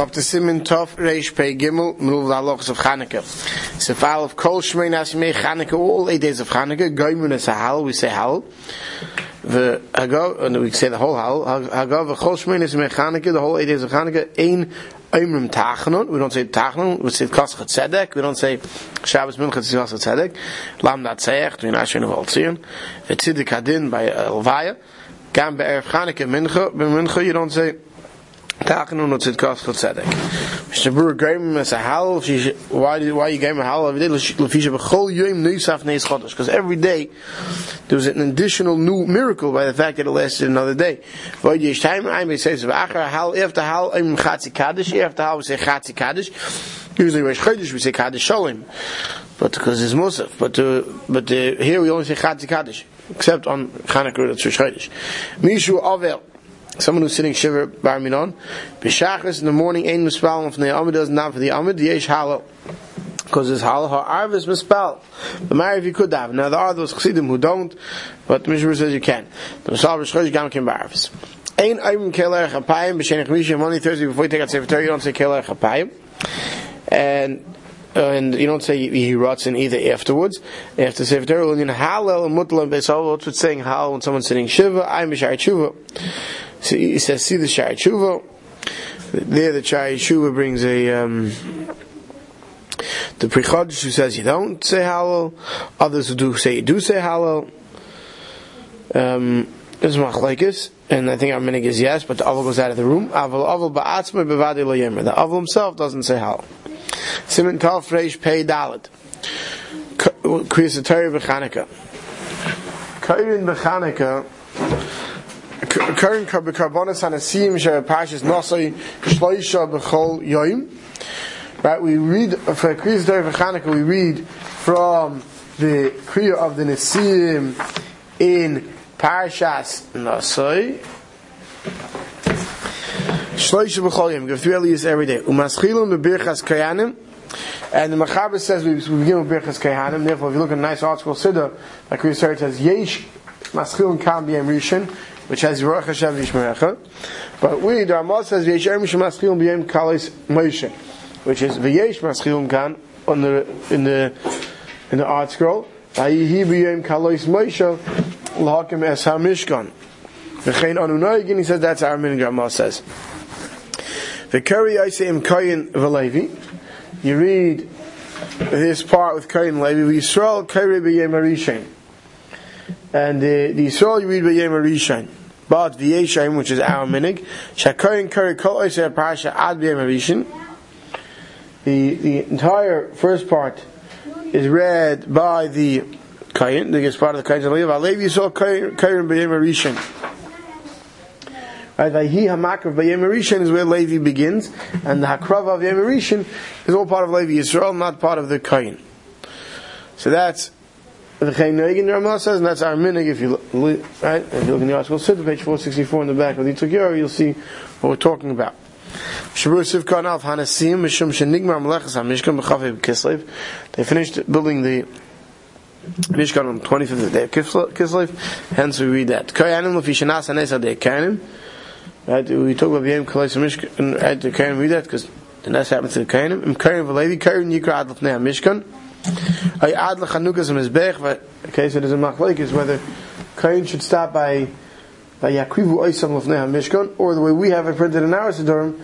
We're up to Simon Tov Reish Pei Gimel, of the halachas of Chanukah. It's file of Kol Shmei Nasimei Chanukah, all eight days of Chanukah. Goymun is a hal, we say hal. The Hagav, and we say the whole hal. Hagav, Kol Shmei Nasimei Chanukah, the whole eight days of Chanukah, ein Oimrim Tachanun, we don't say Tachanun, we say Koschat Tzedek, we don't say Shabbos Minchas Koschat Tzedek, Lam Dat Seich, Twin Asher Neval Tzion, Tzidik Hadin by Elvaya, Gam Be'erev Chanukah Mincha, Mincha, you don't say Tachanun. Mr. Brewer gave him as a hal. Why why you gave him a hal every day? Lefisha b'chol neis chodesh. Because every day there was an additional new miracle by the fact that it lasted another day. Void time after hal im chatzi kaddish after hal we say chatzi kaddish. Usually Rosh Chodesh we say kaddish shalom, but because it's musaf. But uh, but uh, here we only say chatzi kaddish, except on Chanukah that's Rosh Chodesh. Mishu avel someone who's sitting shiver bar minon. B'shachris in the morning ain't mispal from the amid does not for the amid yesh halal because it's halal ha'arv is mispal. But marry if you could have now there are those chassidim who don't but the Mishra says you can. The Masal Rishchosh Gam Kim Barvis Ein Ayim Keler Chapayim B'Shenich Misha Monday Thursday before you take out Sefer Torah you don't say Keler Chapayim and uh, and you don't say he rots in either afterwards. After Sefer Torah, you Hallel and Mutla and Beisal, what's saying Hallel when someone's sitting Shiva, I'm B'Shai Tshuva. So he says, see the Shai Tshuva. There the Shai Tshuva brings a, um, the Prichodesh who says you don't say Hallel. Others who do say you do say Hallel. Um, this is Machlaikis. And I think our minig is yes, but the Aval goes out of the room. Aval Aval Ba'atzma Bevadi Lo Yemer. The Aval himself doesn't say Hallel. Simon Tov Reish Pei Dalet. Kriyas Torah B'Chanukah. Kairin current carbonas hanasim shar pashas nosai shloisha b'chol yoim. Right, we read for Kriyas Torah Chanukah. We read from the Kriya of the Nesim in Parashas Nosai. Shloisha b'chol yoim. Give three aliyahs every day. Umaschilum b'birchas kayanim. And the Machaber says we, we begin with Birchas Kehanim. Therefore, if you look at a nice article, Siddur, like we said, it says Yesh Maschilum Kam B'Yem Rishon, which has Yeruach Hashem Vishmerecha. But we, the Ramah says Yesh Erm Maschilum B'Yem Kalis Moshe, which is V'Yesh Maschilum Kan on the in the in the ArtScroll. Vayihi B'Yem Kalis Moshe L'Hakim Es HaMishkan. V'chein Anu Noigin, he says that's our minute. Ramah says. V'Kari Yisayim Kayin V'Levi. You read this part with Kain Levi, Yisrael Kairi B'Yem Arishain. And the, the Yisrael you read B'Yem Arishain. But V'Yeshaim, which is our minig, Shakayin Kari Kol Parasha Ad B'Yem The, the entire first part is read by the Kain, the part of the Kain Levi. Levi Yisrael Kairi B'Yem Arishain. Right, Vayhi Hamakrav by Yemerishan is where Levi begins, and the Hakrava of Yemerishan is all part of Levi Yisrael, not part of the Kain. So that's the Chayin Negin Ramah says, and that's our minig. If you look, right, if you look in the article, to page four sixty four in the back of the Yitzchak you'll see what we're talking about. They finished building the Mishkan on the 25th day of Kislev, hence we read that. Kayanim Right, we talk about Yom Kalais Mishkan. Right, the Kainim read that because the next happens to the Kainim. Im Kainim v'Levi Kainim Yikra Ad Lefnei Mishkan. Ad Lechanukas Mizbech. Okay, so there's a machlek is whether Kainim should stop by by Yakrivu Oisam Lefnei Mishkan or the way we have it printed in our Siddurim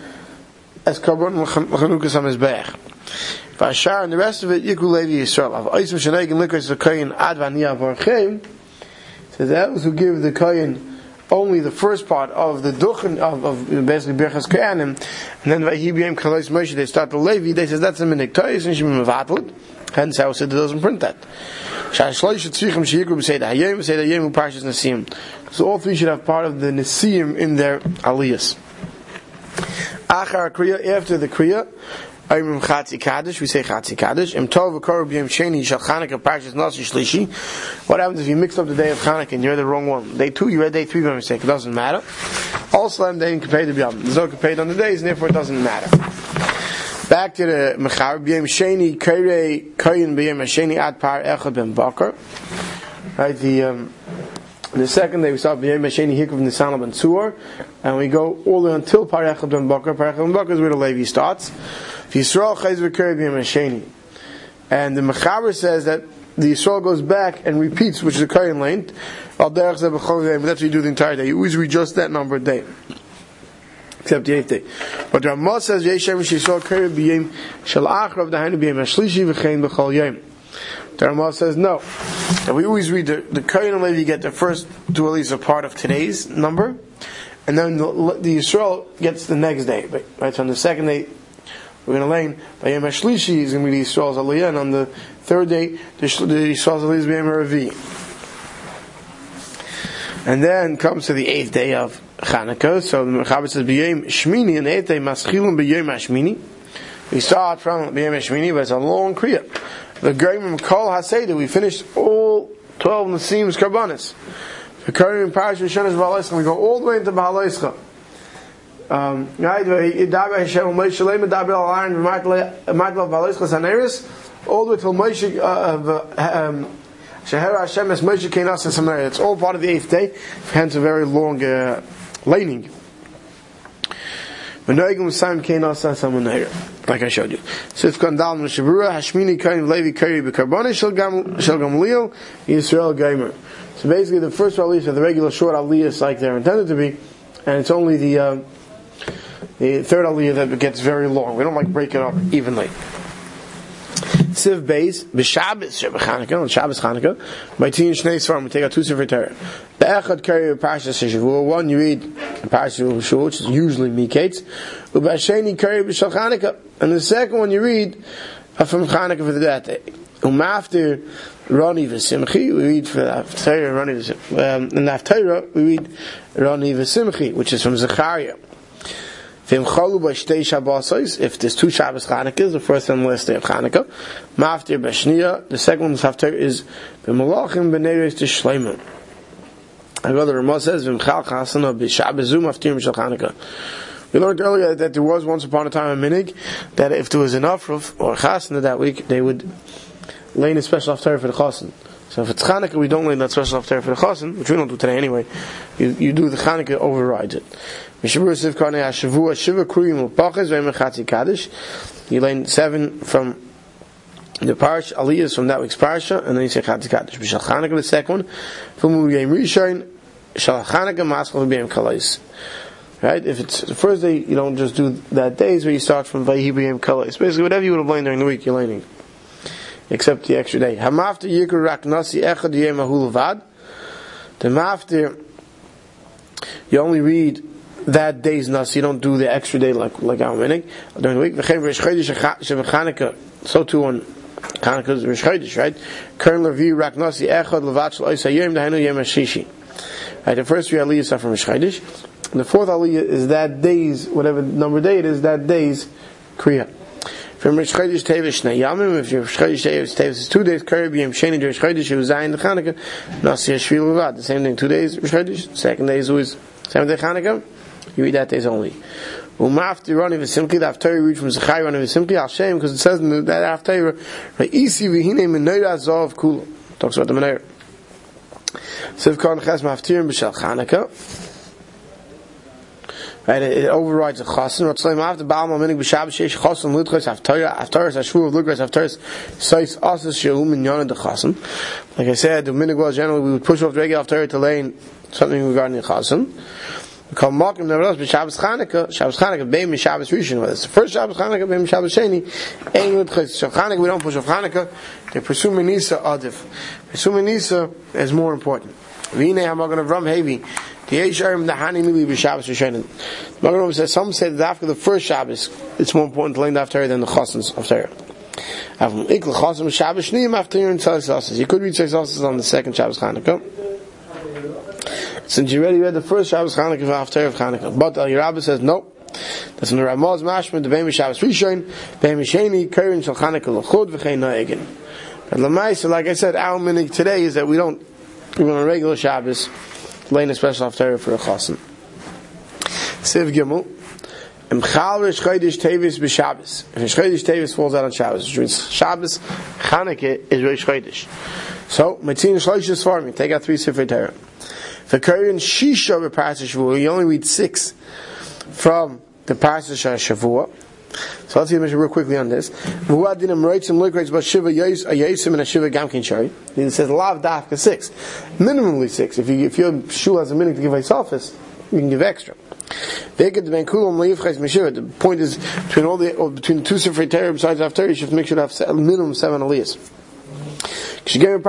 as Karbon Lechanukas Mizbech. Vashar and the rest of it Yikru Levi Yisrael. Av Oisam Shanegin Likos the Kain Ad Vaniyah Varchem. So those who give the Kain only the first part of the duchen of, of basically Birchas Koyanim, and then Vahibiyim Kalos Moshe, they start the Levi, they says that's a minik toys and Shemim. Hence, how it doesn't print that. So all three should have part of the Nesim in their aliyas. After the Kriya, Ayim Chatzi Kaddish, we say Chatzi Kaddish. Im Tov V'Korb Yom Sheni Shal Chanukah Parshas Nasi Shlishi. What happens if you mix up the day of Chanukah and you're the wrong one? Day two, you read day three by mistake. It doesn't matter. Also, they didn't compare the B'Yam. There's no compared on the days, and therefore it doesn't matter. Back to the Mechar B'Yam Sheni Kairei Kayin B'Yam Sheni Ad Par Echad Ben Bakar. Right, the um, The second day we start B'yem Hasheni Hikv Nisan Ben Tzur, and we go all the way until Parechad Ben Bakar. Parechad Ben Bakar is where the Levi starts. Yisrael Chayz V'Keri B'yem Hasheni. And the Mechaber says that the Yisrael goes back and repeats, which is a Kayan length. Al Derech Zeh B'chol Day, but that's what you do the entire day. You always read just that number of day. Except the eighth day. But Ramah says, Yeshem Yisrael Keri B'yem Shal Achrav Dahanu B'yem Hashlishi V'chein B'chol Yem. The Ramah says no. And we always read the the Kohen and Levi get the first two at least a part of today's number, and then the, the Yisrael gets the next day. But right, so on the second day, we're going to learn by Yom Hashlishi is going to be the Yisrael's Aliyah, and on the third day, the, the Yisrael's Aliyah is Yom Ravi. And then comes to the eighth day of Chanukah. So the Mechaber says B'Yom Shmini, and day Maschilim B'Yom Hashmini. We start from B'Yom Hashmini, but it's a long kriya the Gerim Kol Haseda, we finished all 12 Nasim's Karbanis. The Karim Parish Rishonis Ba'alaischa, we go all the way into Ba'alaischa. Um, all the way till Moshe, uh, um, Sheher Hashem Es Moshe Kenas and Samaria. It's all part of the eighth day, hence a very long uh, laning. V'noigim Sam Kenas and Samaria like I showed you. Sifkan Dal Mishabura, Hashmini Kain Levi Kari B'Karbani Shel Gamliel, Yisrael Gaimer. So basically the first release are the regular short aliyahs like they're intended to be, and it's only the uh, the third aliyah that gets very long. We don't like break it up evenly. Siv Beis, B'Shabbos, Shabbat Chanukah, on Shabbos Chanukah, by Tin Shnei Svarim, we take out two Sefer Torah. Be'echad Kari Parashas Shavua, one you read Parashas Shavua, which is usually Mikates, Ubasheni Kari B'Shal Chanukah, and the second one you read from Chanukah for the that day. Umafter Rani V'Simchi, we read for the Haftarah, Rani V'Simchi, um, the Haftarah, we read Rani V'Simchi, which is from Zechariah. If there's two Shabbos Chanukahs, the first and last day of Chanukah, Maftir the second one's Haftar is B'malachim B'neiris Tishleimah. I go the Ramah says, V'mchal Chasana B'Shabbazu Maftir B'Shal Chanukah. We learned earlier that there was once upon a time a minig that if there was enough roof or chasna that week, they would lay in a special haftarah for the chasna. So if it's Chanukah, we don't lay that special haftarah for the chasna, which we don't do today anyway. You, you do the Chanukah overrides it. You learn seven from the parish aliyahs from that week's parsha, and then you say Chatzi Kaddish. B'shal Chanukah, the second from Uyayim Rishon, Shal Chanukah, Maskal B'yam Kalais. Right? If it's the first day, you don't just do that days where you start from Vayihi B'yam Kalais. Basically, whatever you would have learned during the week, you're learning. Except the extra day. Hamafter Yikr Rak Nasi Echad Yem Ahul The Mafter, you only read that day's nasi. You don't do the extra day like like our minig during the week. So too on Chanukah's Rosh Chodesh, right? Kern Levi Rak Nasi Echad Levat Shel Oisa Yom Dahenu Yom Hashishi. Right, the first three aliyahs are from Rosh Chodesh. The fourth aliyah is that day's whatever number day it is that day's kriya. From Rosh Chodesh Tevis Shnei Yamim, if your Rosh Chodesh Tevis is two days, Kerb Yom Sheni Rosh Chodesh Yom Zayin Chanukah Nasi Hashvil Levat. The same thing, two days Rosh Chodesh. Second day is always seventh day Chanukah. You read that days only. Umafti Rani V'Simchi, the Haftarah read from Zechai Rani V'Simchi, Hashem, because it says that Haftarah, Isi V'hine Menorah Zov Kula. Talks about the Menorah. Siv Khan Ches Maftirim B'Shal Chanukah. Right, it, it overrides the chasen. Ratzleim after Baal Maminik b'Shabbos sheish chasen lidchos haftarah haftarah hashvu of lidchos seis asas shehu minyan the chasen. Like I said, the minig was generally we would push off the regular haftarah to lane something regarding the chasen. Kol Mokim nevertheless b'Shabbos Chanukah, Shabbos Chanukah beim Shabbos Rishon. Whether it's the first Shabbos Chanukah beim Shabbos Sheni, with Chayz. So Chanukah we don't push off Chanukah. They pursue Menisa Adif. Pursue Menisa is more important. V'ine Hamagon of Ram Hevi. The Yesharim the Mili b'Shabbos Rishon. Magen says some say that after the first Shabbos, it's more important to learn the Haftarah than the Chasans of Torah. In You could read Tzal on the second Shabbos Chanukah. Since you already read the first Shabbos Chanukah after of Chanukah. But the Yerabah says, no. That's in the Ramaz Mashman, the Beim Shabbos Rishon, Beim Sheni, Karen Shal Chanukah Lachud, V'chein Noegin. And Lamaisa, like I said, our minig today is that we don't, we on regular Shabbos, laying a special Haftarah for a Chasen. Siv Gimel, Mchal Rish Chodesh Tevis b'Shabbos. If Rish Tevis falls out on Shabbos, which means Shabbos, Chanukah is Rish Chodesh. So, Metzin Shlosh is me. Take out three Sefer Torah. The Korean Shisha of Parashat Shavua, you only read six from the Parashat Shavua. So let's see the mission real quickly on this. Uh, Gamkin It says Lav Dafka six. Minimally six. If you if your shul has a minute to give a selfish, you can give extra. The point is between all the or between the two Sefer Torah besides after you should make sure to have a minimum seven aliyahs. After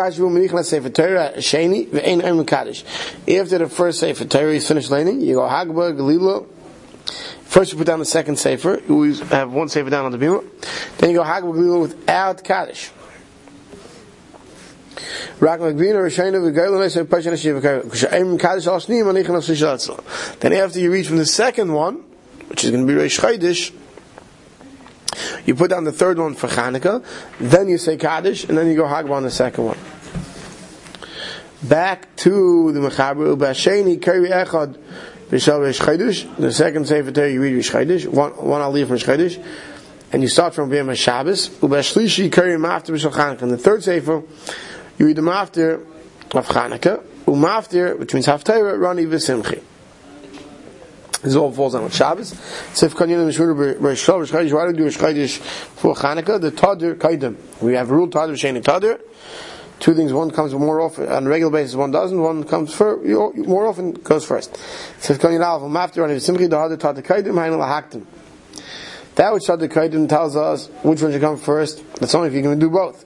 the first Sefer Torah is finished learning, you go Hagba, Galila. First you put down the second Sefer, you always have one Sefer down on the Bima. Then you go Hagba, Galila without Kaddish. Then after you read from the second one, which is going to be Reish Chaydish, you put down the third one for Chanukah, then you say Kaddish, and then you go Hagba on the second one. Back to the Mechaber, Ubasheni Kari Echad, Bishal Chaydish, the second Sefer Torah you read Reish Chaydish, one, one leave from Reish Chaydish, and you start from Bima Shabbos, Ubashlishi Kari Mafter Bishal Chanukah, and the third Sefer, you read them after of Chanukah, umafter, which means Haftarah, Rani v'Simchi. This all falls on Shabbos. Sif Kanyan Mishmur B'Rishal B'Shchadish. Why do we do B'Shchadish for Chanukah? The Tadir Kaidim. We have rule Tadir Sheni Tadir. Two things. One comes more often on a regular basis. One doesn't. One comes for more often. Goes first. Umafter Rani v'Simchi. The Kaidim. That which tells us which one should come first. That's only if you're going to do both.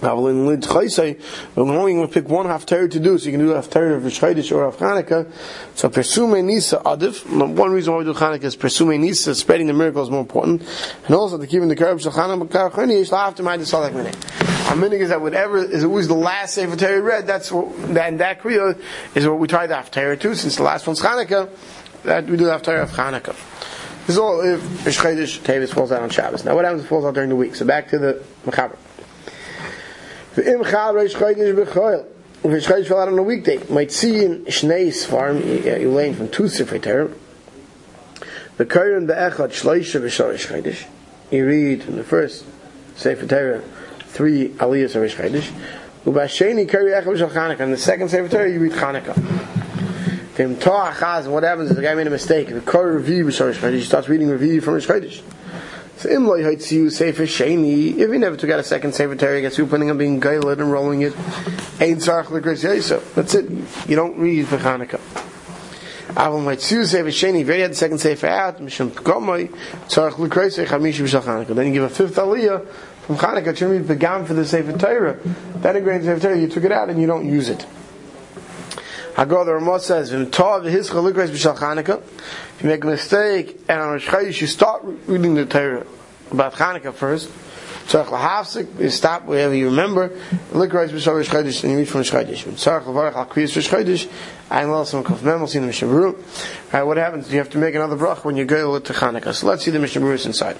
But we're only going to pick one half haftarah to do, so you can do half haftarah of Rishchaydish or of Chanukah. So Persume Nisa Adif, one reason why we do Chanukah is Persume Nisa, spreading the miracle is more important. And also to keep in the Ma'id Salak Mineh. Our minig is that whatever is always the last Sefer Torah read, that's what, and that Kriya is what we try the haftarah too, since the last one's Chanukah, that we do the haftarah of Chanukah. This is all uh, if Rishchaydish Tavis falls out on Shabbos. Now what happens if it falls out during the week? So back to the Mechaber. V'im chal reish b'choil. If it's chodesh fell out on a weekday, might see in Shnei Sfarm, you learn from two Sifrei Torah, the Koren be'echad shloisha b'shorish chodesh. You read in the first Sefer Torah three aliyahs of Rish Chodesh. Ubasheni kari echad b'shal Chanukah. And the second Sefer Torah you read Chanukah. To'ach chaz, and what happens is the guy made a mistake. The Koren revi b'shorish chodesh, he starts reading revi from Rish Chodesh. So imloy haitziu sefer sheni. If he never took out a second sefer Torah, gets you putting on being gailet and rolling it. Ain't tzarch l'gris yisuf. That's it. You don't read for Chanukah. Avon haitziu sefer sheni. You had the second sefer out, mishum gomoy tzarch l'gris chamishi b'shal Chanukah. Then you give a fifth aliyah from. You read begam for the sefer Torah. That ingrained sefer Torah. You took it out and you don't use it. Hagar the Ramah says, "V'im tov his chalikres b'shal Chanukah." If you make a mistake and on Rosh you start reading the Torah about Chanukah first. Tzarech lahafsik, you stop wherever you remember. Likreis b'shal Rosh Chodesh, and you read from Rosh Chodesh. Tzarech levarach al kriyas Rosh Chodesh. Ein lo some kaf mem, we'll see the Mishnah. Alright, what happens? You have to make another brach when you go to Chanukah. So let's see the Mishnah Berurah inside.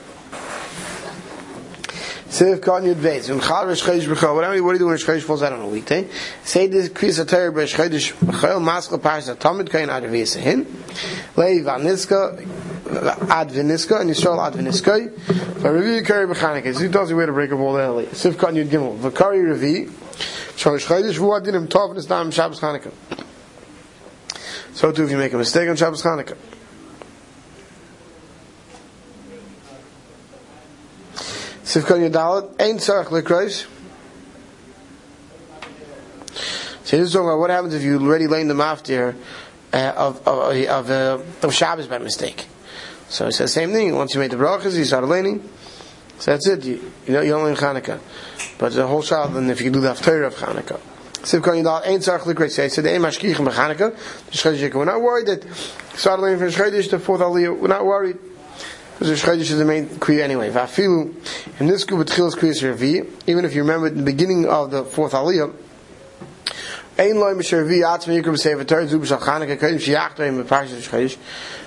Siv Khan Yud Beis. When Chal Rosh Chodesh B'chol, what do you do when Rosh Chodesh falls out on a weekday? Say this Kriyas HaTorah Rosh Chodesh B'chol, Maskal Parshas Tamid Kain Ad V'Yisahin, Lei Vaniska, Ad V'Niska, and Yisrael Ad V'Niska, V'Revi Kari B'Chanukah. So he tells you where to break up all the Eli. Siv Khan Yud Gimel. V'Kari Revi, Shal Chodesh V'U Adinim Tov Nisdam Shabbos Chanukah. So too if you make a mistake on Shabbos Chanukah. Sivkon Yadalit, Ein Tzarech Likros. So talking about what happens if you already laid the maftir uh, of of of, uh, of Shabbos by mistake. So he says the same thing. Once you made the brachas, you started laning. So that's it. You, you know, you only in Chanukah. But the whole Shabbos, then if you do the Haftarah of Chanukah. Sivkon Yadal, Ein Tzarech Likros. So he said, Ein Mashkichem B'Chanukah. We're not worried that started laning from Shchedish to fourth Aliyah. We're not worried. Because the Shchedish is the main Kriya anyway. Vafilu, in this group, Tchilas Kriya Revi, even if you remember at the beginning of the fourth Aliyah, Ein loy mishervi atzmi yikum sefer Torah zu b'shal Chanukah kodim sheyachto him b'parshas Shchedish.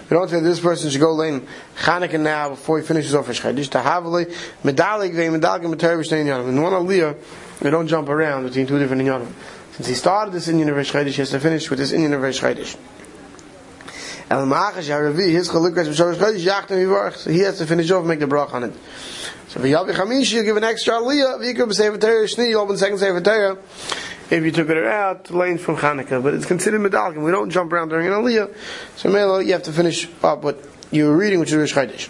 We don't say this person should go lane Chanukah now before he finishes off his Shchedish. Tahavali medalig vei medalgim b'Torah b'shnei inyanim. In one Aliyah, we don't jump around between two different inyanim. Since he started this inyan of Shchedish, he has to finish with this inyan of Shchedish. El Ma'achash HaRavi, his Chalukras B'Shorish Chodesh, Yachtem Yivarach. So he has to finish off, make the brach on it. So for Yavi Chamishi, you give an extra Aliyah, V'yikra B'Sefer Torah, Shni, you open second Sefer Torah, if you took it out, lane from Hanukkah, but it's considered medalgim. We don't jump around during an aliyah, so Melo, you have to finish up what you were reading, which is Rish Chodesh.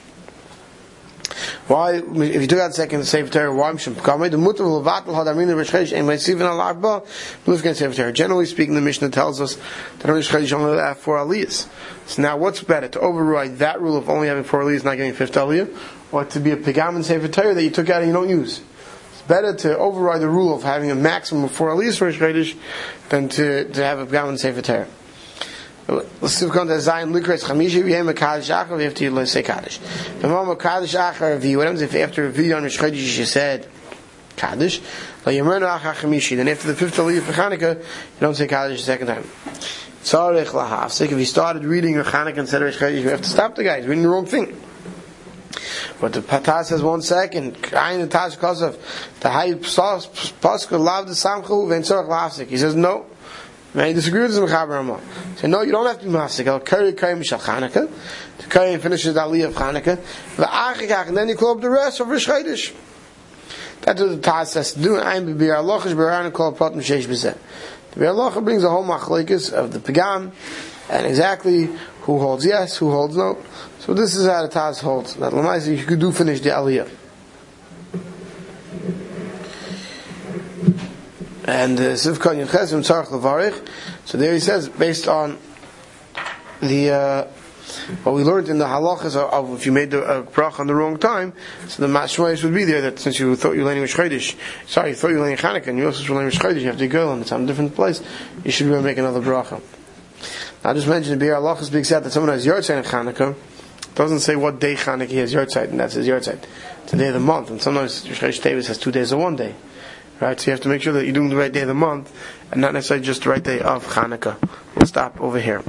Why, if you took out second Sefer Torah, why Mishim Kamei? The Mutter will vatal had Amin Rish Chodesh and Meisiv al Arba, Lufgan Sefer Torah. Generally speaking, the Mishnah tells us that Rish Chodesh only have four aliyahs. So now, what's better to override that rule of only having four aliyahs, and not getting fifth aliyah, or to be a pigam in Sefer Torah that you took out and you don't use? It's better to override the rule of having a maximum of four aliyahs for Rish Chodesh than to, to have a pigam in Sefer Torah. Let's we come to Zion Likres Chamishi, we have a Kaddish Achar, we have to say Kaddish. The moment Kaddish Achar of what happens if after a video on Rish Chodesh you said Kaddish, then after the fifth Aliyah for Chanukah, you don't say Kaddish the second time. Tzarech lahafsik, if you started reading your Chanukah instead of Rish Chodesh, you have to stop the guy, he's reading the wrong thing. But the Patah says one second, Ayin the Tash Kosov, the Hay Paska Lav the Samchu, Ven Tzarech lahafsik. He says no. May disagree with this Mechaber Ramah. So no, you don't have to be Masik. I'll carry Kari Mishal Chanukah. The Kari finishes the Aliyah of Chanukah. V'achikach, and then you call up the rest of Rish Chodesh. That's what the Taz says to do. I'm be Bi'ar Lochish B'ar and call Pratim Sheish B'zeh. The Bi'ar Locha brings a whole machlekes of the Pagam, and exactly who holds yes, who holds no. So this is how the Taz holds. That Lamaisi, you could do finish the Aliyah. And uh, Yechesim Tzarech Levarich. So there he says, based on the uh, what we learned in the halachas of, if you made the uh, on the wrong time, so the mashmoyes would be there that since you thought you were learning Rosh sorry, you thought you were learning Chanukah, and you also were learning Rosh you have to go and it's on a different place, you should be able to make another bracha. I just mentioned the halachas being said that someone has Yortzeit in Chanukah, doesn't say what day Chanukah he has Yortzeit, and that's his Yortzeit. It's the day of the month, and sometimes Rosh Chodesh has two days or one day. Right? So you have to make sure that you're doing the right day of the month and not necessarily just the right day of Hanukkah. We'll stop over here.